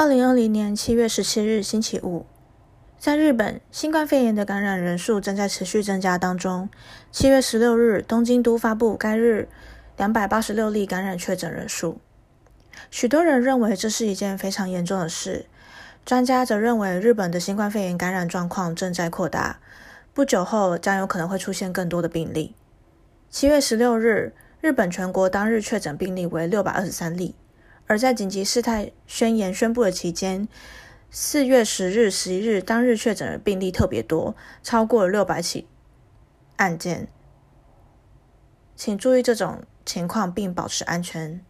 二零二零年七月十七日星期五，在日本，新冠肺炎的感染人数正在持续增加当中。七月十六日，东京都发布该日两百八十六例感染确诊人数。许多人认为这是一件非常严重的事，专家则认为日本的新冠肺炎感染状况正在扩大，不久后将有可能会出现更多的病例。七月十六日，日本全国当日确诊病例为六百二十三例。而在紧急事态宣言宣布的期间，四月十日、十一日当日确诊的病例特别多，超过了六百起案件。请注意这种情况并保持安全。